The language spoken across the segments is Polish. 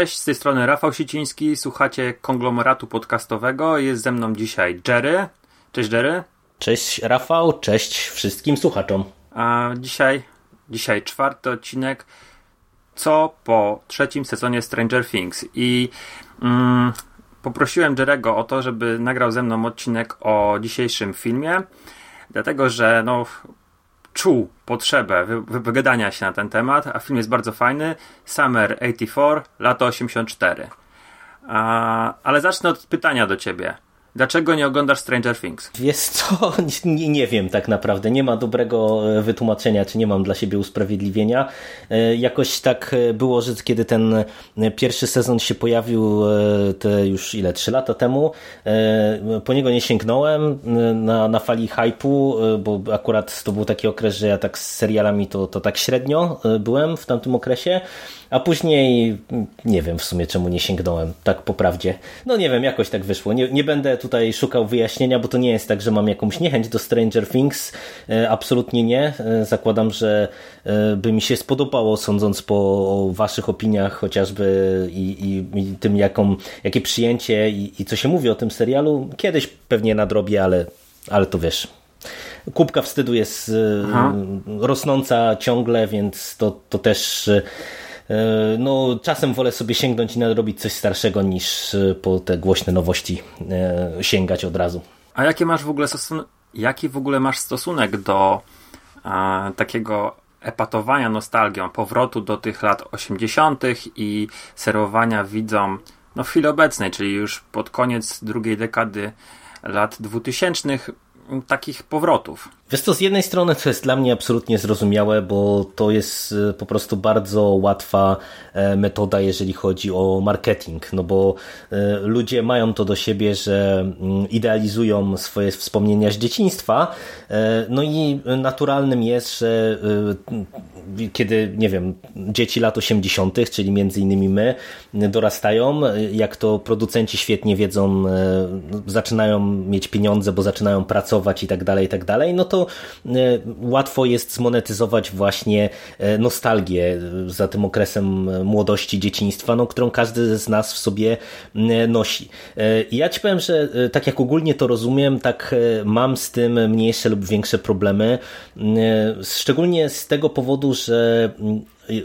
Cześć, z tej strony Rafał Siciński, słuchacie konglomeratu podcastowego. Jest ze mną dzisiaj Jerry. Cześć Jerry. Cześć Rafał, cześć wszystkim słuchaczom. A dzisiaj, dzisiaj czwarty odcinek, co po trzecim sezonie Stranger Things. I mm, poprosiłem Jerego o to, żeby nagrał ze mną odcinek o dzisiejszym filmie, dlatego że no, czuł potrzebę wy, wy, wygadania się na ten temat, a film jest bardzo fajny. Summer 84, lato 84. A, ale zacznę od pytania do ciebie. Dlaczego nie oglądasz Stranger Things? Wiesz co, nie, nie, wiem tak naprawdę, nie ma dobrego e, wytłumaczenia, czy nie mam dla siebie usprawiedliwienia. E, jakoś tak e, było, że kiedy ten pierwszy sezon się pojawił, te już ile, trzy lata temu, po niego nie sięgnąłem na, na fali hypu, bo akurat to był taki okres, że ja tak z serialami to, to tak średnio byłem w tamtym okresie. A później nie wiem w sumie czemu nie sięgnąłem, tak po prawdzie. No nie wiem, jakoś tak wyszło. Nie, nie będę tutaj szukał wyjaśnienia, bo to nie jest tak, że mam jakąś niechęć do Stranger Things. E, absolutnie nie. E, zakładam, że e, by mi się spodobało, sądząc po waszych opiniach chociażby i, i, i tym, jaką, jakie przyjęcie i, i co się mówi o tym serialu. Kiedyś pewnie nadrobię, ale, ale to wiesz, kubka wstydu jest Aha. rosnąca ciągle, więc to, to też no, czasem wolę sobie sięgnąć i nadrobić coś starszego niż e, po te głośne nowości e, sięgać od razu. A jakie masz w ogóle jaki w ogóle masz stosunek do a, takiego epatowania nostalgią, powrotu do tych lat 80. i serwowania widzom no, w chwili obecnej, czyli już pod koniec drugiej dekady lat 2000 takich powrotów. Wiesz co, z jednej strony to jest dla mnie absolutnie zrozumiałe, bo to jest e, po prostu bardzo łatwa e, metoda, jeżeli chodzi o marketing, no bo e, ludzie mają to do siebie, że mm, idealizują swoje wspomnienia z dzieciństwa, no i naturalnym jest, że kiedy, nie wiem, dzieci lat 80., czyli między innymi my, dorastają, jak to producenci świetnie wiedzą, zaczynają mieć pieniądze, bo zaczynają pracować i tak dalej, i tak dalej, no to E, łatwo jest zmonetyzować właśnie e, nostalgię za tym okresem młodości, dzieciństwa, no, którą każdy z nas w sobie nosi. E, ja ci powiem, że tak jak ogólnie to rozumiem, tak mam z tym mniejsze lub większe problemy. Szczególnie z tego powodu, że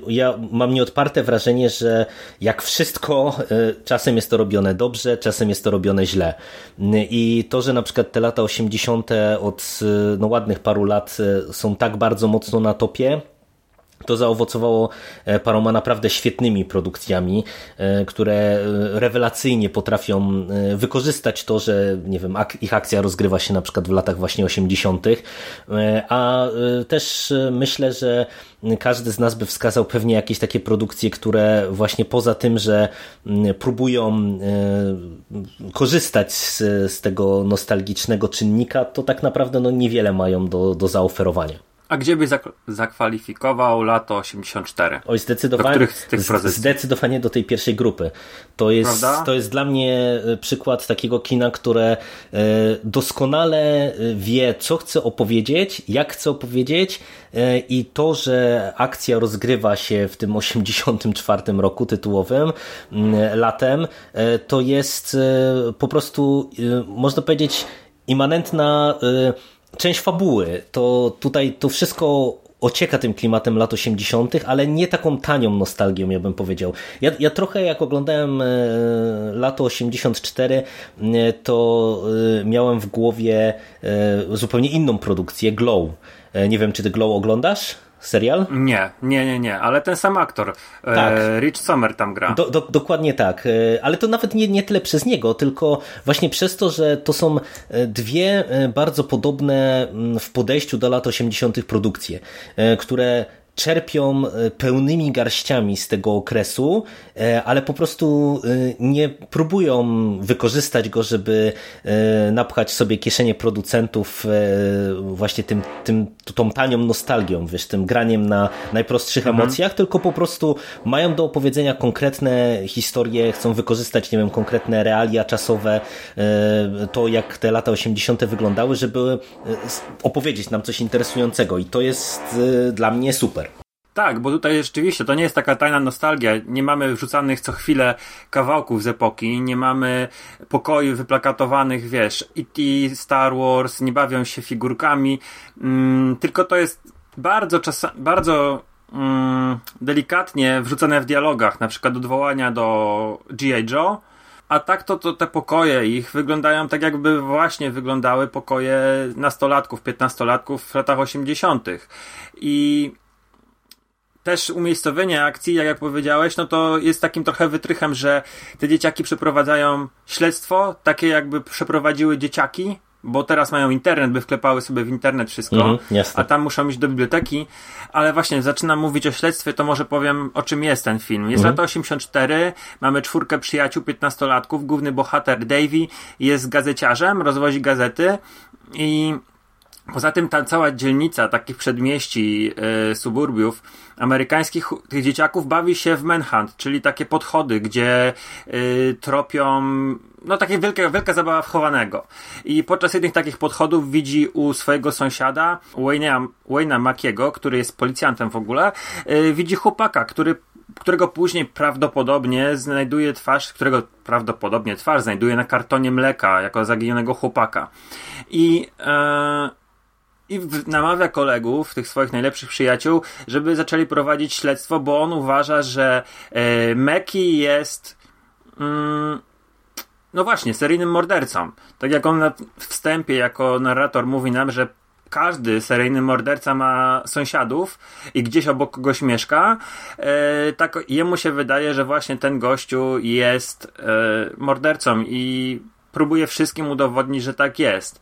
ja mam nieodparte wrażenie, że jak wszystko, e, czasem jest to robione dobrze, czasem jest to robione źle. I to, że na przykład te lata 80. od e, no, ładnych paru lat są tak bardzo mocno na topie, to zaowocowało e, paroma naprawdę świetnymi produkcjami, e, które e, rewelacyjnie potrafią wykorzystać to, że nie wiem, ich akcja rozgrywa się na przykład w latach właśnie 80., a też myślę, że każdy z nas by wskazał pewnie jakieś takie produkcje, które właśnie poza tym, że próbują korzystać z, z tego nostalgicznego czynnika, to tak naprawdę no niewiele mają do, do zaoferowania. A gdzie by zakwalifikował lato 84? Oj, zdecydowanie, do z tych zdecydowanie do tej pierwszej grupy. To jest, to jest dla mnie e, przykład takiego kina, które e, doskonale e, wie, co chce opowiedzieć, jak chce opowiedzieć i to, że akcja rozgrywa się w tym 84 roku tytułowym, latem, to jest po prostu, można powiedzieć, immanentna część fabuły. To tutaj to wszystko ocieka tym klimatem lat 80., ale nie taką tanią nostalgią, ja bym powiedział. Ja, ja trochę jak oglądałem e, lato 84, e, to e, miałem w głowie e, zupełnie inną produkcję, Glow. E, nie wiem, czy ty Glow oglądasz? Serial? Nie, nie, nie, nie, ale ten sam aktor. E, tak. Rich Sommer tam gra. Do, do, dokładnie tak, e, ale to nawet nie, nie tyle przez niego, tylko właśnie przez to, że to są e, dwie bardzo podobne mm, w podejściu do lat 80. produkcje, które czerpią pełnymi garściami z tego okresu, ale po prostu nie próbują wykorzystać go, żeby napchać sobie kieszenie producentów właśnie tym, tym, tą tanią nostalgią, wiesz, tym graniem na najprostszych mhm. emocjach, tylko po prostu mają do opowiedzenia konkretne historie, chcą wykorzystać, nie wiem, konkretne realia czasowe, to jak te lata 80. wyglądały, żeby opowiedzieć nam coś interesującego i to jest dla mnie super. Tak, bo tutaj rzeczywiście to nie jest taka tajna nostalgia. Nie mamy wrzucanych co chwilę kawałków z epoki, nie mamy pokoi wyplakatowanych, wiesz, E.T., Star Wars, nie bawią się figurkami, mm, tylko to jest bardzo bardzo mm, delikatnie wrzucone w dialogach, na przykład odwołania do G.I. Joe, a tak to, to te pokoje ich wyglądają tak, jakby właśnie wyglądały pokoje nastolatków, piętnastolatków w latach 80. I też umiejscowienie akcji, jak, jak powiedziałeś, no to jest takim trochę wytrychem, że te dzieciaki przeprowadzają śledztwo, takie jakby przeprowadziły dzieciaki, bo teraz mają internet, by wklepały sobie w internet wszystko, mm, a tam muszą iść do biblioteki, ale właśnie zaczynam mówić o śledztwie, to może powiem o czym jest ten film. Jest mm. lata 84, mamy czwórkę przyjaciół, 15-latków, główny bohater Davy jest gazeciarzem, rozwozi gazety i Poza tym ta cała dzielnica takich przedmieści, yy, suburbiów amerykańskich, tych dzieciaków bawi się w manhunt, czyli takie podchody, gdzie yy, tropią, no takie wielka, wielka zabawa wchowanego. I podczas jednych takich podchodów widzi u swojego sąsiada, Wayne'a, Wayne'a Makiego, który jest policjantem w ogóle, yy, widzi chłopaka, który którego później prawdopodobnie znajduje twarz, którego prawdopodobnie twarz znajduje na kartonie mleka jako zaginionego chłopaka. I e, i namawia kolegów, tych swoich najlepszych przyjaciół, żeby zaczęli prowadzić śledztwo, bo on uważa, że e, Meki jest. Mm, no właśnie, seryjnym mordercą. Tak jak on na wstępie, jako narrator mówi nam, że każdy seryjny morderca ma sąsiadów i gdzieś obok kogoś mieszka, e, tak jemu się wydaje, że właśnie ten gościu jest e, mordercą i próbuje wszystkim udowodnić, że tak jest.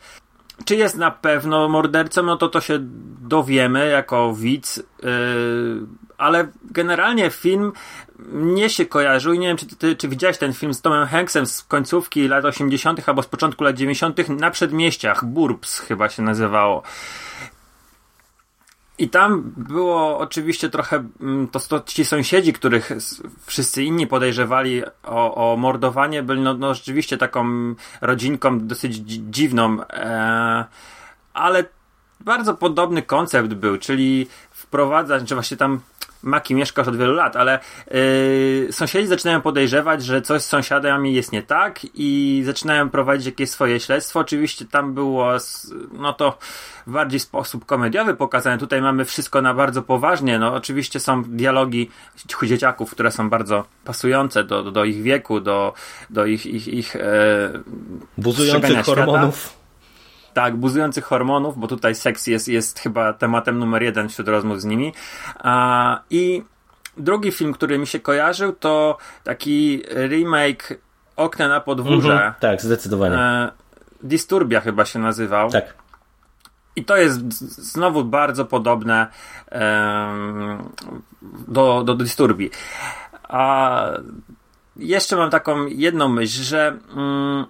Czy jest na pewno mordercą, no to to się dowiemy jako widz, yy, ale generalnie film mnie się kojarzył i nie wiem, czy ty, czy widziałeś ten film z Tomem Hanksem z końcówki lat 80. albo z początku lat 90. na przedmieściach, Burbs chyba się nazywało. I tam było oczywiście trochę, mm, to, to ci sąsiedzi, których wszyscy inni podejrzewali o, o mordowanie, byli no, no rzeczywiście taką rodzinką dosyć dziwną, e, ale bardzo podobny koncept był, czyli wprowadzać, że właśnie tam Maki mieszka już od wielu lat, ale yy, sąsiedzi zaczynają podejrzewać, że coś z sąsiadami jest nie tak i zaczynają prowadzić jakieś swoje śledztwo. Oczywiście tam było, no to bardziej sposób komediowy pokazane. Tutaj mamy wszystko na bardzo poważnie. No oczywiście są dialogi dzieciaków, które są bardzo pasujące do, do, do ich wieku, do, do ich, ich, ich e, buzujących hormonów. Tak, buzujących hormonów, bo tutaj seks jest, jest chyba tematem numer jeden wśród rozmów z nimi. A, I drugi film, który mi się kojarzył, to taki remake Okna na podwórze. Mhm, tak, zdecydowanie. E, Disturbia chyba się nazywał. Tak. I to jest znowu bardzo podobne do, do Disturbii. A jeszcze mam taką jedną myśl, że mm,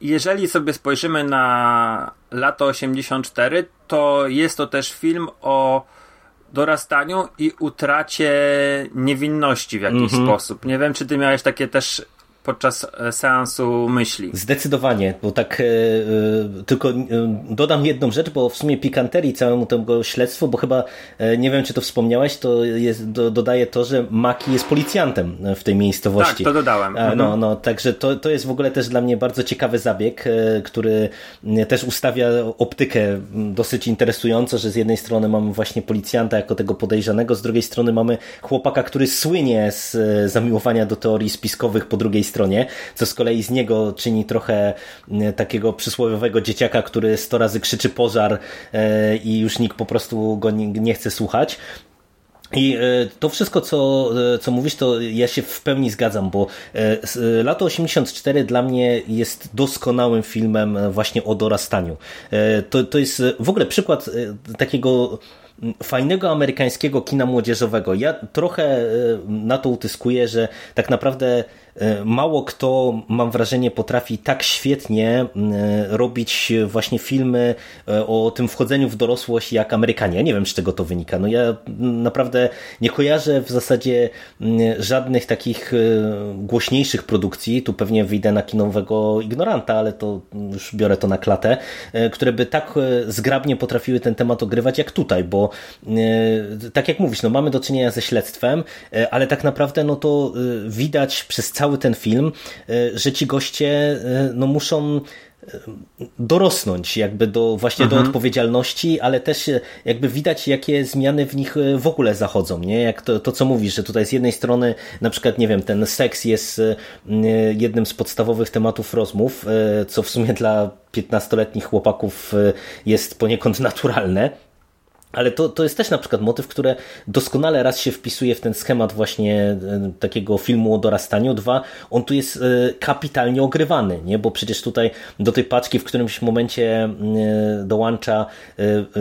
jeżeli sobie spojrzymy na lato 84, to jest to też film o dorastaniu i utracie niewinności w jakiś mm -hmm. sposób. Nie wiem, czy ty miałeś takie też podczas e, seansu myśli. Zdecydowanie, bo tak e, e, tylko dodam jedną rzecz, bo w sumie pikanterii całemu tego śledztwu, bo chyba nie wiem, czy to wspomniałeś, to jest, do, dodaje to, że Maki jest policjantem w tej miejscowości. Tak, to dodałem. No, mhm. no, także to, to jest w ogóle też dla mnie bardzo ciekawy zabieg, który też ustawia optykę dosyć interesująco, że z jednej strony mamy właśnie policjanta jako tego podejrzanego, z drugiej strony mamy chłopaka, który słynie z zamiłowania do teorii spiskowych po drugiej stronie, co z kolei z niego czyni trochę mm, takiego przysłowiowego dzieciaka, który sto razy krzyczy pożar e, i już nikt po prostu go nie chce słuchać. I e, to wszystko, co, e, co mówisz, to ja się w pełni zgadzam, bo Lato 84 dla mnie jest doskonałym filmem właśnie o dorastaniu. To, to jest w ogóle przykład takiego fajnego amerykańskiego kina młodzieżowego. Ja trochę na to utyskuję, że tak naprawdę mało kto, mam wrażenie, potrafi tak świetnie e, robić właśnie filmy e, o tym wchodzeniu w dorosłość jak Amerykanie. Ja nie wiem, z czego to wynika. No ja naprawdę nie kojarzę w zasadzie żadnych takich głośniejszych produkcji. Tu pewnie wyjdę na kinowego ignoranta, ale to już biorę to na klatę, które by tak zgrabnie potrafiły ten temat ogrywać jak tutaj, bo tak jak mówisz, no mamy do czynienia ze śledztwem, ale tak naprawdę no to widać przez cały ten film, e, że ci goście e, no, muszą e, dorosnąć jakby do właśnie mhm. do odpowiedzialności, ale też jakby widać jakie zmiany w nich w ogóle zachodzą, nie? Jak to, to co mówisz, że tutaj z jednej strony na przykład nie wiem, ten seks jest jednym z podstawowych tematów rozmów, co w sumie dla 15-letnich chłopaków jest poniekąd naturalne, ale to, to jest też na przykład motyw, który doskonale raz się wpisuje w ten schemat właśnie e, takiego filmu o dorastaniu. Dwa, on tu jest e, kapitalnie ogrywany, nie? bo przecież tutaj do tej paczki w którymś momencie e, dołącza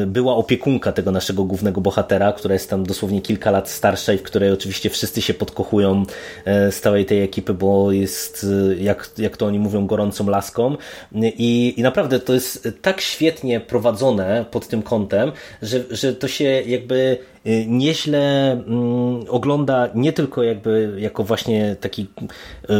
była opiekunka tego naszego głównego bohatera, która jest tam dosłownie kilka lat starsza i w której oczywiście wszyscy się podkochują z całej tej ekipy, bo jest, jak, jak to oni mówią, gorącą laską. I, I naprawdę to jest tak świetnie prowadzone pod tym kątem, że że to się jakby y, nieźle mm, ogląda nie tylko jakby jako właśnie taki y,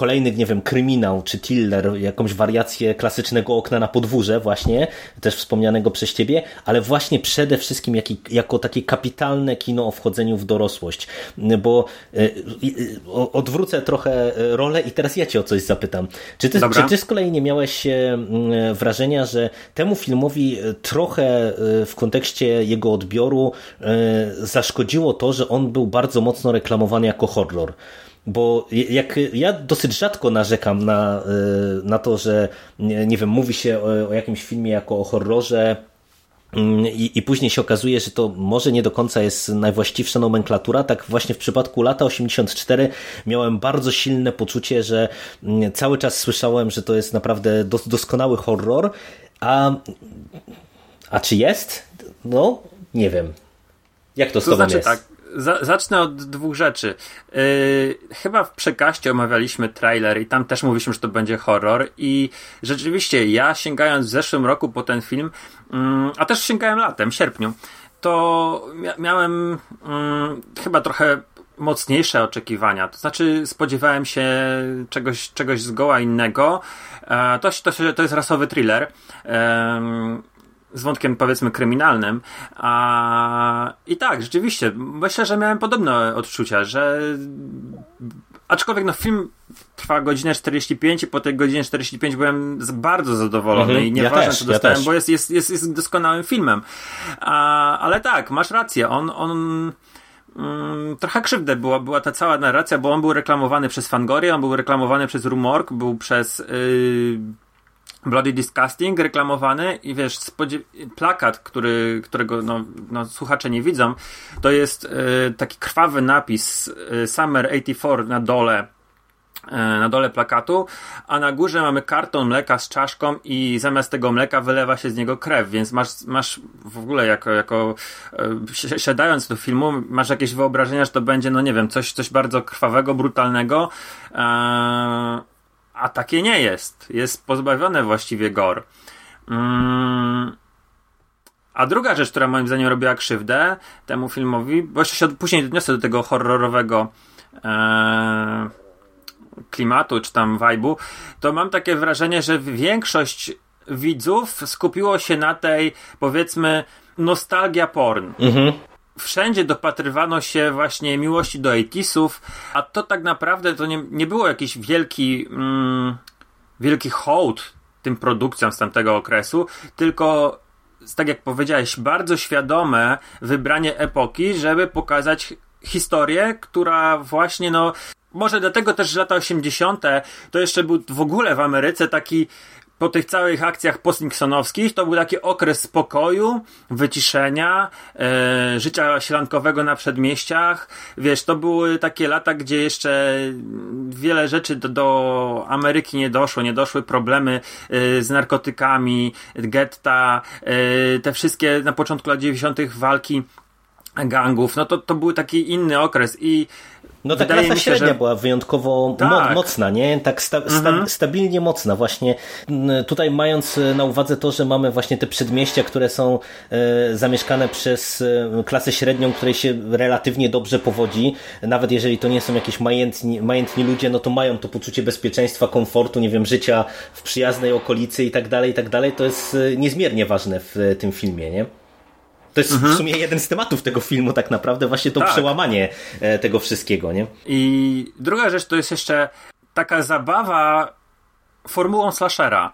kolejny, nie wiem, kryminał czy thriller, jakąś wariację klasycznego okna na podwórze właśnie, też wspomnianego przez ciebie, ale właśnie przede wszystkim jak, jako takie kapitalne kino o wchodzeniu w dorosłość, bo y, y, odwrócę trochę rolę i teraz ja cię o coś zapytam. Czy ty, czy ty z kolei nie miałeś wrażenia, że temu filmowi trochę w kontekście jego odbioru zaszkodziło to, że on był bardzo mocno reklamowany jako horror? Bo jak ja dosyć rzadko narzekam na, y, na to, że nie wiem, mówi się o, o jakimś filmie jako o horrorze, mm, i, I później się okazuje, że to może nie do końca jest najwłaściwsza nomenklatura. Tak właśnie w przypadku lata 84 miałem bardzo silne poczucie, że mm, cały czas słyszałem, że to jest naprawdę dos doskonały horror. A, a czy jest? No, nie wiem. Jak to z to znaczy, jest? Tak, za, zacznę od dwóch rzeczy. Yy, chyba w przekaście omawialiśmy trailer i tam też mówiliśmy, że to będzie horror i rzeczywiście ja sięgając w zeszłym roku po ten film, yy, a też sięgałem latem, w sierpniu, to mia miałem yy, chyba trochę mocniejsze oczekiwania. To znaczy spodziewałem się czegoś, czegoś zgoła innego. E, to, to, to jest rasowy thriller z wątkiem powiedzmy kryminalnym. A, I tak, rzeczywiście, myślę, że miałem podobne odczucia, że aczkolwiek no film trwa godzinę 45 i po tej godzinie 45 byłem bardzo zadowolony mhm, i nieważne ja co dostałem, ja bo jest, jest, jest, jest doskonałym filmem. A, ale tak, masz rację, on, on mm, trochę krzywdę była, była ta cała narracja, bo on był reklamowany przez Fangoria, on był reklamowany przez Rumork, był przez yy, Bloody Disgusting reklamowany i wiesz, plakat, który, którego no, no, słuchacze nie widzą, to jest y, taki krwawy napis y, Summer 84 na dole y, na dole plakatu, a na górze mamy karton mleka z czaszką i zamiast tego mleka wylewa się z niego krew, więc masz, masz w ogóle jako, jako siadając do filmu, masz jakieś wyobrażenia, że to będzie, no nie wiem, coś, coś bardzo krwawego, brutalnego, a takie nie jest. Jest pozbawione właściwie gore. Mm. A druga rzecz, która moim zdaniem robiła krzywdę temu filmowi, bo jeszcze się później odniosę do tego horrorowego e, klimatu, czy tam vibe'u, to mam takie wrażenie, że większość widzów skupiło się na tej, powiedzmy, nostalgia porn. Mhm wszędzie dopatrywano się właśnie miłości do 80 a to tak naprawdę to nie, nie było jakiś wielki, mm, wielki hołd tym produkcjom z tamtego okresu, tylko tak jak powiedziałeś, bardzo świadome wybranie epoki, żeby pokazać historię, która właśnie no może dlatego też, lata 80. to jeszcze był w ogóle w Ameryce taki po tych całych akcjach post-Nixonowskich to był taki okres spokoju, wyciszenia, e, życia sielankowego na przedmieściach. Wiesz, to były takie lata, gdzie jeszcze wiele rzeczy do, do Ameryki nie doszło, nie doszły problemy e, z narkotykami, getta, e, te wszystkie na początku lat 90. walki gangów, no to, to był taki inny okres i no ta Wydaje klasa się, średnia że- była wyjątkowo Tak. mo- mocna, nie? Tak sta- sta- Mhm. stabilnie mocna. Właśnie tutaj mając e, na uwadze to, że mamy właśnie te przedmieścia, które są e, zamieszkane przez e, klasę średnią, której się relatywnie dobrze powodzi, nawet jeżeli to nie są jakieś majętni, majętni ludzie, no to mają to poczucie bezpieczeństwa, komfortu, nie wiem, życia w przyjaznej okolicy i tak dalej, i tak dalej. To jest e, niezmiernie ważne w e, tym filmie, nie? To jest w sumie jeden z tematów tego filmu, tak naprawdę, właśnie to Mhm. Tak. przełamanie e, tego wszystkiego, nie? I druga rzecz to jest jeszcze taka zabawa formułą slashera.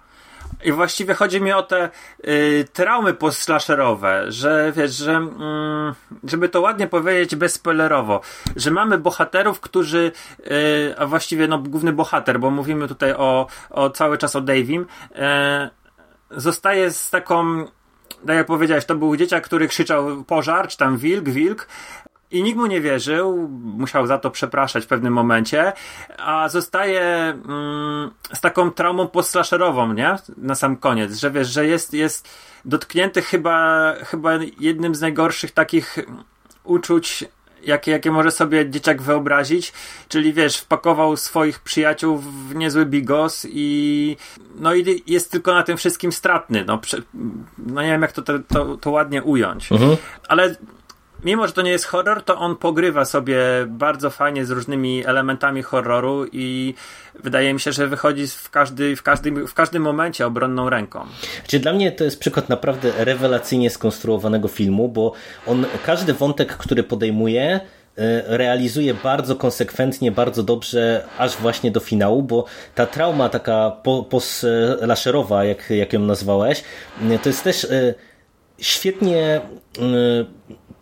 I właściwie chodzi mi o te y, traumy post-slasherowe, że wiesz, że mm, żeby to ładnie powiedzieć bezspoilerowo, że mamy bohaterów, którzy, y, a właściwie no główny bohater, bo mówimy tutaj o, o cały czas o Davim, y, zostaje z taką, tak jak powiedziałeś, to był dzieciak, który krzyczał pożar, czy tam wilk, wilk, i nikt mu nie wierzył, musiał za to przepraszać w pewnym momencie, a zostaje mm, z taką traumą poslasherową, nie? Na sam koniec, że wiesz, że jest, jest dotknięty chyba, chyba jednym z najgorszych takich uczuć, jakie, jakie może sobie dzieciak wyobrazić, czyli wiesz, wpakował swoich przyjaciół w niezły bigos i no i jest tylko na tym wszystkim stratny, no, prze, no nie wiem jak to, to, to, to ładnie ująć, ale mimo, że to nie jest horror, to on pogrywa sobie bardzo fajnie z różnymi elementami horroru i wydaje mi się, że wychodzi w, każdy, w, każdym, w każdym momencie obronną ręką. Znaczy, dla mnie to jest przykład naprawdę rewelacyjnie skonstruowanego filmu, bo on każdy wątek, który podejmuje, e, realizuje bardzo konsekwentnie, bardzo dobrze, aż właśnie do finału, bo ta trauma taka po, poslasherowa, jak, jak ją nazwałeś, e, to jest też e, świetnie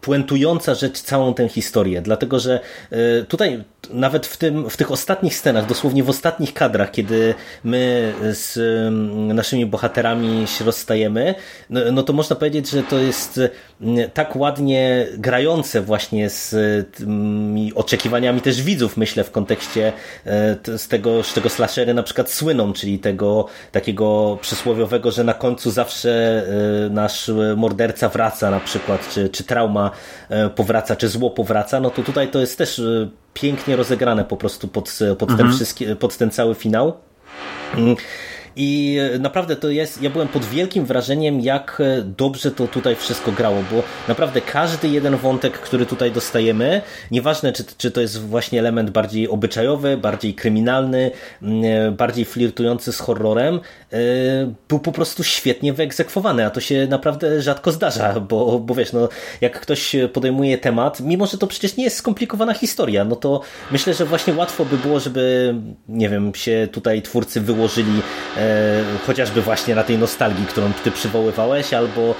puentująca rzecz całą tę historię, dlatego że e, tutaj nawet w, tym, w tych ostatnich scenach, dosłownie w ostatnich kadrach, kiedy my z mm, naszymi bohaterami się rozstajemy, no, no to można powiedzieć, że to jest mm, tak ładnie grające właśnie z tymi oczekiwaniami też widzów, myślę, w kontekście e, z tego, z czego slashery na przykład słyną, czyli tego takiego przysłowiowego, że na końcu zawsze e, nasz morderca wraca na przykład, czy, czy trauma e, powraca, czy zło powraca, no to tutaj to jest też pięknie rozegrane po prostu pod, pod, ten, wszystki, pod ten cały finał. I naprawdę to jest, ja byłem pod wielkim wrażeniem, jak dobrze to tutaj wszystko grało, bo naprawdę każdy jeden wątek, który tutaj dostajemy, nieważne czy, czy to jest właśnie element bardziej obyczajowy, bardziej kryminalny, mm, bardziej flirtujący z horrorem, był po prostu świetnie wyegzekwowany, a to się naprawdę rzadko zdarza, bo, bo wiesz, no, jak ktoś podejmuje temat, mimo że to przecież nie jest skomplikowana historia, no to myślę, że właśnie łatwo by było, żeby, nie wiem, się tutaj twórcy wyłożyli e, chociażby właśnie na tej nostalgii, którą ty przywoływałeś, albo e,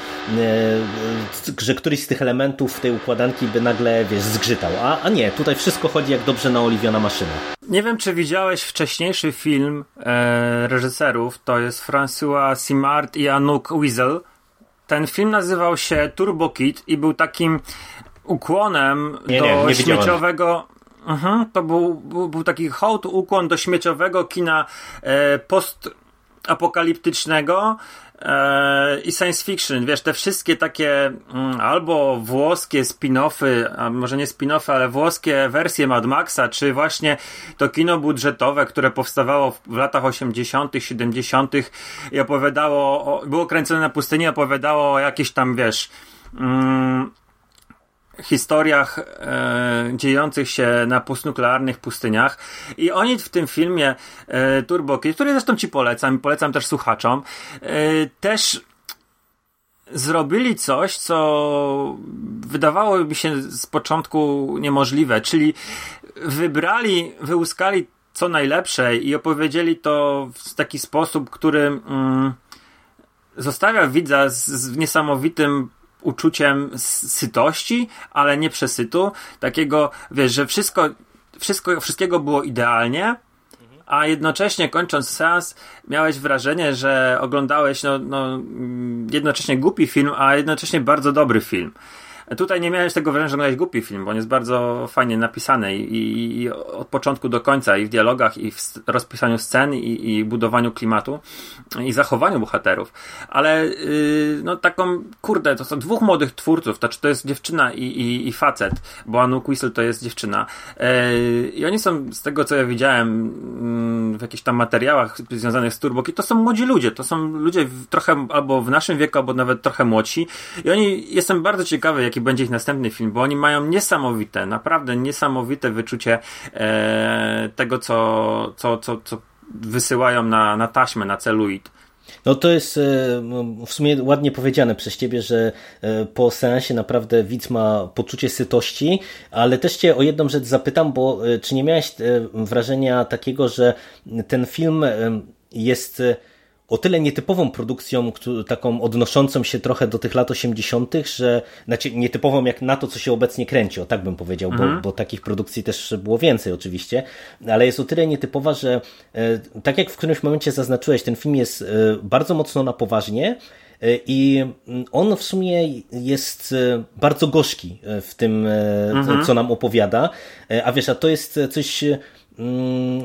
że któryś z tych elementów tej układanki by nagle, wiesz, zgrzytał. A, a nie, tutaj wszystko chodzi jak dobrze naoliwiona maszyna. Nie wiem, czy widziałeś wcześniejszy film e, reżyserów, to jest François Simard i Anouk Wiesel. Ten film nazywał się Turbo Kid i był takim ukłonem Nie, do nie, nie śmieciowego. Mhm, to był, był, był taki hołd, ukłon do śmieciowego kina e, postapokaliptycznego e, i science fiction. Wiesz, te wszystkie takie mm, albo włoskie spin-offy, a może nie spin-offy, ale włoskie wersje Mad Maxa, czy właśnie to kino budżetowe, które powstawało w, w latach 80., 70. i opowiadało, o, było kręcone na pustyni, opowiadało o jakieś tam, wiesz, mm, historiach e, dziejących się na postnuklearnych pustyniach. I oni w tym filmie e, Turbo Kid, który zresztą ci polecam i polecam też słuchaczom, e, też zrobili coś, co wydawało mi się z początku niemożliwe, czyli wybrali, wyłuskali co najlepsze i opowiedzieli to w taki sposób, który mm, zostawia widza z, z niesamowitym uczuciem sytości, ale nie przesytu. Takiego, wiesz, że wszystko, wszystko, wszystkiego było idealnie, a jednocześnie kończąc seans miałeś wrażenie, że oglądałeś no, no, mm, jednocześnie głupi film, a jednocześnie bardzo dobry film. Tutaj nie miałeś tego wrażenia, że oglądałeś głupi film, bo on jest bardzo fajnie napisany i, i, od początku do końca i w dialogach, i w rozpisaniu scen, i, i budowaniu klimatu, i zachowaniu bohaterów. Ale yy, no taką, kurde, to są dwóch młodych twórców, to czy to jest dziewczyna i, i, i facet, bo Anu Quisel to jest dziewczyna. Yy, I oni są, z tego co ja widziałem yy, w jakichś tam materiałach związanych z Turboki, to są młodzi ludzie, to są ludzie w, trochę albo w naszym wieku, albo nawet trochę młodsi. I oni, jestem bardzo ciekawy, jak jaki będzie ich następny film, bo oni mają niesamowite, naprawdę niesamowite wyczucie e, tego, co, co, co, co wysyłają na, na taśmę, na celulit. No to jest e, w sumie ładnie powiedziane przez ciebie, że e, po seansie naprawdę widz ma poczucie sytości, ale też cię o jedną rzecz zapytam, bo e, czy nie miałeś wrażenia takiego, że ten film jest o tyle nietypową produkcją, taką odnoszącą się trochę do tych lat 80., że znaczy nietypową jak na to, co się obecnie kręci, o tak bym powiedział, mhm. bo, bo takich produkcji też było więcej oczywiście, ale jest o tyle nietypowa, że e, tak jak w którymś momencie zaznaczyłeś, ten film jest e, bardzo mocno na poważnie, e, i on w sumie jest bardzo gorzki w tym, mhm. co nam opowiada. A wiesz, a to jest coś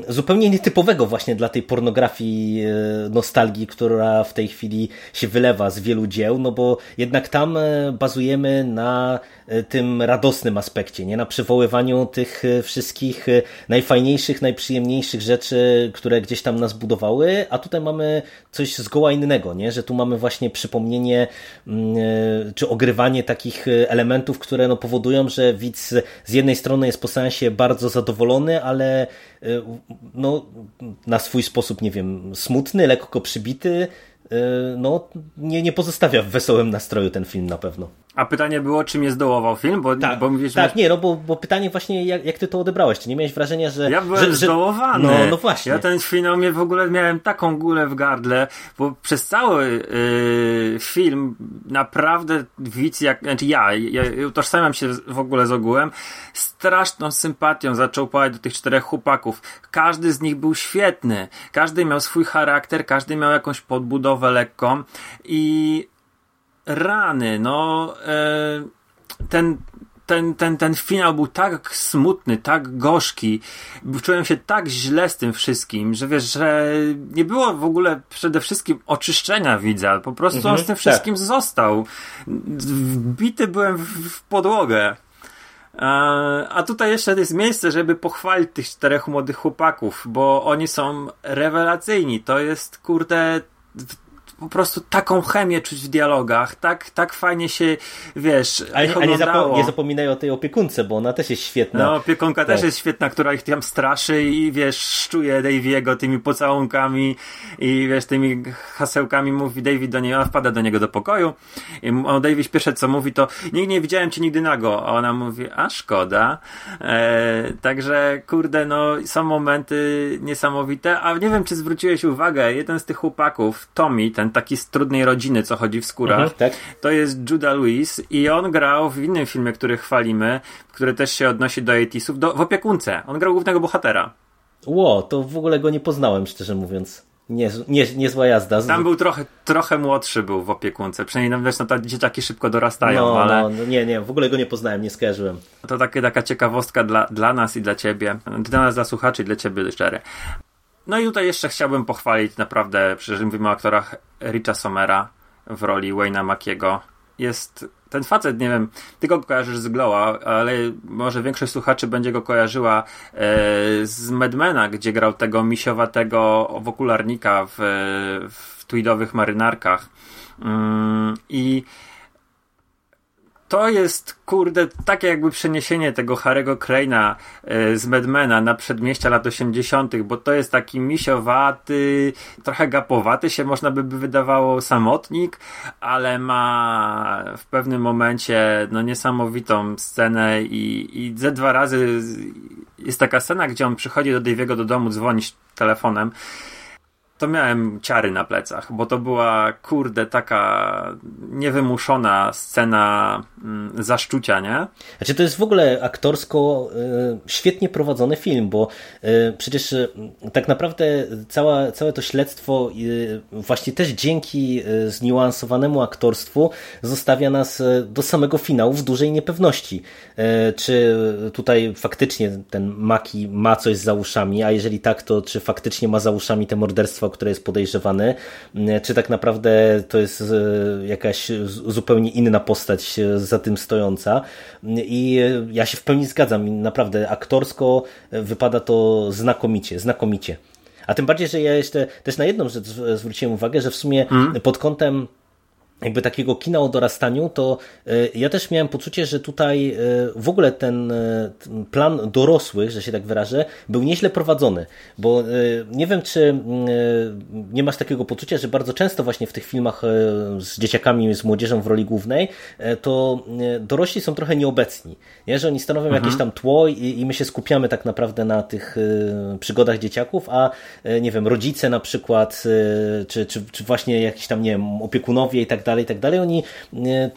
zupełnie nietypowego właśnie dla tej pornografii e, nostalgii, która w tej chwili się wylewa z wielu dzieł, no bo jednak tam e, bazujemy na tym radosnym aspekcie, nie na przywoływaniu tych wszystkich najfajniejszych, najprzyjemniejszych rzeczy, które gdzieś tam nas budowały, a tutaj mamy coś zgoła innego, nie? że tu mamy właśnie przypomnienie mm, czy ogrywanie takich elementów, które no powodują, że widz z jednej strony jest po sensie bardzo zadowolony, ale no, na swój sposób, nie wiem, smutny, lekko przybity, no, nie, nie pozostawia w wesołym nastroju ten film na pewno. A pytanie było, czym jest zdołował film? Bo, tak, bo mówisz, tak że... nie, no bo, bo pytanie właśnie, jak, jak ty to odebrałeś? Czy nie miałeś wrażenia, że... Ja byłem że, zdołowany. No, no właśnie. Ja ten film, mnie w ogóle miałem taką gulę w gardle, bo przez cały yy, film naprawdę widz, jak, znaczy ja, ja utożsamiam się w ogóle z ogółem, straszną sympatią zaczął pałać do tych czterech chłopaków. Każdy z nich był świetny. Każdy miał swój charakter, każdy miał jakąś podbudowę lekką i rany, no e, ten, ten, ten, ten finał był tak smutny, tak gorzki, czułem się tak źle z tym wszystkim, że wiesz, że nie było w ogóle przede wszystkim oczyszczenia widza, po prostu mhm, on z tym wszystkim tak. został. Wbity byłem w, w podłogę. E, a tutaj jeszcze jest miejsce, żeby pochwalić tych czterech młodych chłopaków, bo oni są rewelacyjni. To jest, kurde, po prostu taką chemię czuć w dialogach, tak, tak fajnie się, wiesz, Ale nie, nie, zapo nie zapominaj o tej opiekunce, bo ona też jest świetna. No, opiekunka tak. też jest świetna, która ich tam straszy i wiesz, szczuje Daviego tymi pocałunkami i wiesz, tymi hasełkami mówi David do niej, ona wpada do niego do pokoju i o David pierwsze co mówi to, nigdy nie widziałem cię nigdy nago, a ona mówi, a szkoda. E, także, kurde, no, są momenty niesamowite, a nie wiem, czy zwróciłeś uwagę, jeden z tych chłopaków, Tommy, ten taki z trudnej rodziny, co chodzi w skórach. Mhm, tak. To jest Judah Lewis i on grał w innym filmie, który chwalimy, który też się odnosi do 80 w opiekunce. On grał głównego bohatera. Ło, to w ogóle go nie poznałem, szczerze mówiąc. Nie, nie, niezła jazda. Tam był trochę, trochę młodszy był w opiekunce. Przynajmniej wiesz, no te dzieciaki szybko dorastają, no, ale. No, nie, nie, w ogóle go nie poznałem, nie skojarzyłem. To takie, taka ciekawostka dla, dla nas i dla ciebie. Dla nas, dla słuchaczy i dla ciebie szczery. No i tutaj jeszcze chciałbym pochwalić naprawdę, przecież mówimy o aktorach Richa Somera w roli Wayne'a Makiego. Jest ten facet, nie wiem, ty go kojarzysz z Glowa, ale może większość słuchaczy będzie go kojarzyła e, z Madmana, gdzie grał tego misiowatego wokularnika w, w tweedowych marynarkach. Mm, I to jest, kurde, takie jakby przeniesienie tego Harego Crane'a e, z Madmana na przedmieścia lat 80., bo to jest taki misiowaty, trochę gapowaty się można by wydawało samotnik, ale ma w pewnym momencie no niesamowitą scenę i, i ze dwa razy jest taka scena, gdzie on przychodzi do Daviego do domu dzwonić telefonem to miałem ciary na plecach, bo to była, kurde, taka niewymuszona scena mm, zaszczucia, nie? Znaczy to jest w ogóle aktorsko y, świetnie prowadzony film, bo y, przecież y, tak naprawdę całe to śledztwo właśnie też dzięki zniuansowanemu aktorstwu zostawia nas do samego finału w dużej niepewności. Czy tutaj faktycznie ten Maki ma coś za uszami, a jeżeli tak, to czy faktycznie ma za uszami te morderstwa, o które jest podejrzewany, czy tak naprawdę to jest jakaś zupełnie inna postać za tym stojąca. I ja się w pełni zgadzam. Naprawdę aktorsko wypada to znakomicie, znakomicie. A tym bardziej, że ja jeszcze też na jedną rzecz zwróciłem uwagę, że w sumie mm. pod kątem jakby takiego kina o dorastaniu, to e, ja też miałem poczucie, że tutaj e, w ogóle ten e, plan dorosłych, że się tak wyrażę, był nieźle prowadzony, bo nie wiem, czy nie masz takiego poczucia, że bardzo często właśnie w tych filmach z dzieciakami, z młodzieżą w roli głównej, to dorośli są trochę nieobecni, nie? że oni stanowią mhm. jakieś tam tło i, i my się skupiamy tak naprawdę na tych przygodach dzieciaków, a nie wiem, rodzice na przykład, czy, czy, czy właśnie jakiś tam, nie wiem, opiekunowie i tak dalej, dalej, i tak dalej, oni e,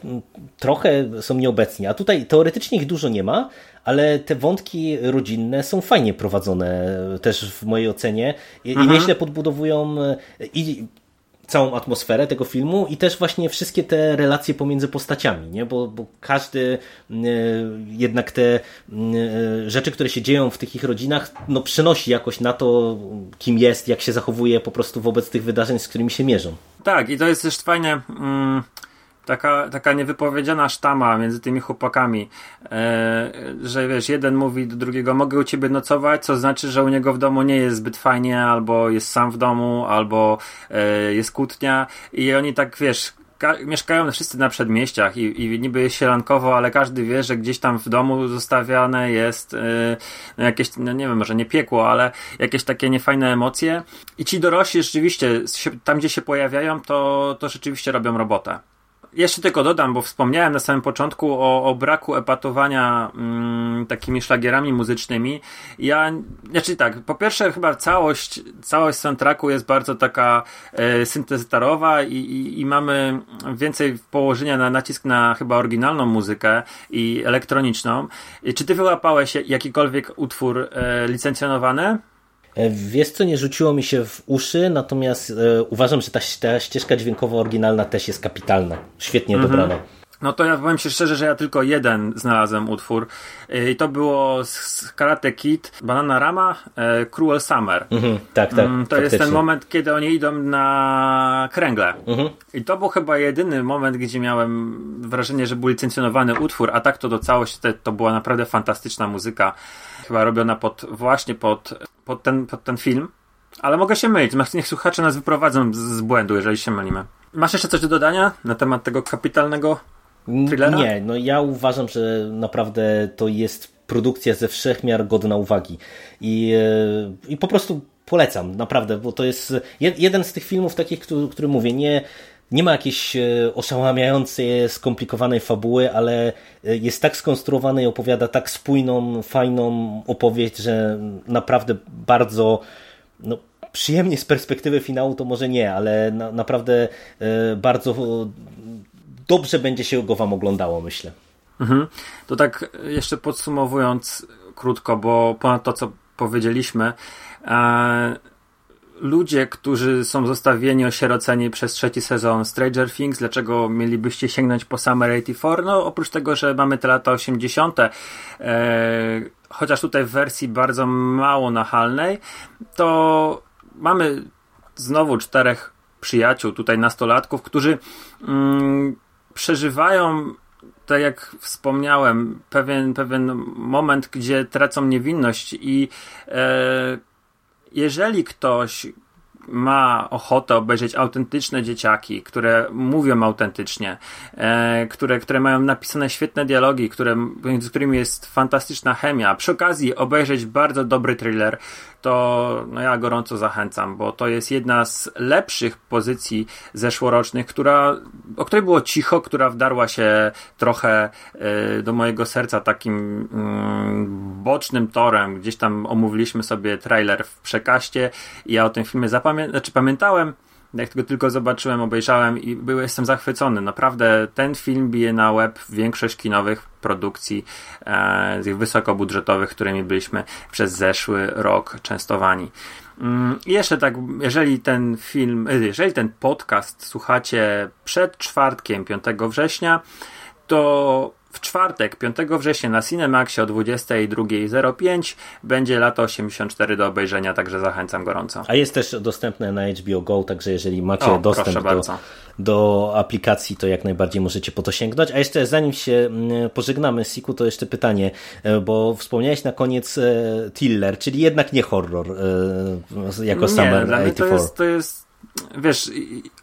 trochę są nieobecni. A tutaj teoretycznie ich dużo nie ma, ale te wątki rodzinne są fajnie prowadzone też w mojej ocenie i, mhm. i nieźle podbudowują e, i całą atmosferę tego filmu i też właśnie wszystkie te relacje pomiędzy postaciami, nie? Bo, bo każdy e, jednak te rzeczy, które się dzieją w tych ich rodzinach, no przynosi jakoś na to, kim jest, jak się zachowuje po prostu wobec tych wydarzeń, z którymi się mierzą. Tak, i to jest też fajnie. Mm, taka, taka niewypowiedziana sztama między tymi chłopakami, e, że wiesz, jeden mówi do drugiego, mogę u ciebie nocować, co znaczy, że u niego w domu nie jest zbyt fajnie, albo jest sam w domu, albo e, jest kłótnia i oni tak, wiesz, mieszkają wszyscy na przedmieściach i, i niby sielankowo, ale każdy wie, że gdzieś tam w domu zostawiane jest yy, jakieś, no nie wiem, może nie piekło, ale jakieś takie niefajne emocje. I ci dorośli rzeczywiście, tam gdzie się pojawiają, to, to rzeczywiście robią robotę. Jeszcze tylko dodam, bo wspomniałem na samym początku o, o braku epatowania mm, takimi szlagierami muzycznymi. Ja, znaczy tak, po pierwsze chyba całość, całość soundtracku jest bardzo taka e, syntezytarowa i, i, i, mamy więcej położenia na nacisk na chyba oryginalną muzykę i elektroniczną. Czy ty wyłapałeś jakikolwiek utwór e, licencjonowany? E, wiesz co, nie rzuciło mi się w uszy, natomiast e, uważam, że ta, ta ścieżka dźwiękowa oryginalna też jest kapitalna. Świetnie mhm. dobrana. No to ja powiem się szczerze, że ja tylko jeden znalazłem utwór e, i to było z Karate Kid, Banana Rama, e, Cruel Summer. Mhm, tak, tak. Mm, to faktycznie. jest ten moment, kiedy oni idą na kręgle. Mhm. I to był chyba jedyny moment, gdzie miałem wrażenie, że był licencjonowany utwór, a tak to do całości to, to była naprawdę fantastyczna muzyka chyba robiona pod, właśnie pod, pod, ten, pod ten film. Ale mogę się mylić. Niech słuchacze nas wyprowadzą z, z błędu, jeżeli się mylimy. Masz jeszcze coś do dodania na temat tego kapitalnego thrillera? Nie, no ja uważam, że naprawdę to jest produkcja ze wszechmiar godna uwagi. I, e, i po prostu polecam, naprawdę, bo to jest jeden z tych filmów takich, który, który mówię, nie, nie ma jakiejś e, oszałamiającej, skomplikowanej fabuły, ale e, jest tak skonstruowany i opowiada tak spójną, fajną opowieść, że naprawdę bardzo no, przyjemnie z perspektywy finału to może nie, ale na, naprawdę bardzo dobrze będzie się go wam oglądało, myślę. Mhm. To tak jeszcze podsumowując krótko, bo ponad to, co powiedzieliśmy, ludzie, którzy są zostawieni, osieroceni przez trzeci sezon Stranger Things, dlaczego mielibyście sięgnąć po Summer 84? No, oprócz tego, że mamy te lata 80., e, chociaż tutaj w wersji bardzo mało nachalnej, to mamy znowu czterech przyjaciół, tutaj nastolatków, którzy mm, przeżywają tak jak wspomniałem, pewien, pewien moment, gdzie tracą niewinność i e, jeżeli ktoś ma ochotę obejrzeć autentyczne dzieciaki, które mówią autentycznie, e, które, które mają napisane świetne dialogi, które, między którymi jest fantastyczna chemia, przy okazji obejrzeć bardzo dobry thriller, to no ja gorąco zachęcam, bo to jest jedna z lepszych pozycji zeszłorocznych, która, o której było cicho, która wdarła się trochę y, do mojego serca takim y, bocznym torem. Gdzieś tam omówiliśmy sobie trailer w przekaście i ja o tym filmie zapamiętałem pamię znaczy, pamiętałem, jak tego tylko zobaczyłem, obejrzałem i był, jestem zachwycony. Naprawdę ten film bije na łeb większość kinowych produkcji e, tych wysokobudżetowych, którymi byliśmy przez zeszły rok częstowani. Mm, I jeszcze tak, jeżeli ten film, e, jeżeli ten podcast słuchacie przed czwartkiem 5 września, to w czwartek, 5 września na Cinemaxie o 22.05 będzie lato 84 do obejrzenia, także zachęcam gorąco. A jest też dostępne na HBO Go, także jeżeli macie O, dostęp do, do aplikacji, to jak najbardziej możecie po to sięgnąć. A jeszcze zanim się mm, pożegnamy, Siku, to jeszcze pytanie, e, bo wspomniałeś na koniec e, thriller, czyli jednak nie horror e, jako Nie, Summer dla mnie to 84. jest, to jest wiesz,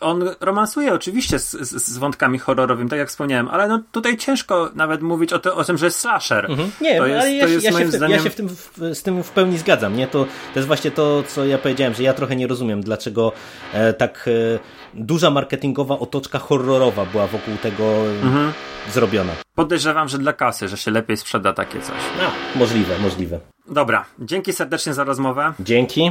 on romansuje oczywiście z, z, z wątkami horrorowymi, tak jak wspomniałem, ale no tutaj ciężko nawet mówić o, to, o tym, że jest slasher. Mhm. Nie, to jest, ale ja, to jest ja, się tym, zdaniem... ja się w tym, w, z tym w pełni zgadzam. Nie? To, to jest właśnie to, co ja powiedziałem, że ja trochę nie rozumiem, dlaczego e, tak e, duża marketingowa otoczka horrorowa była wokół tego Mhm. zrobiona. Podejrzewam, że dla kasy, że się lepiej sprzeda takie coś. A, możliwe, możliwe. Dobra, dzięki serdecznie za rozmowę. Dzięki,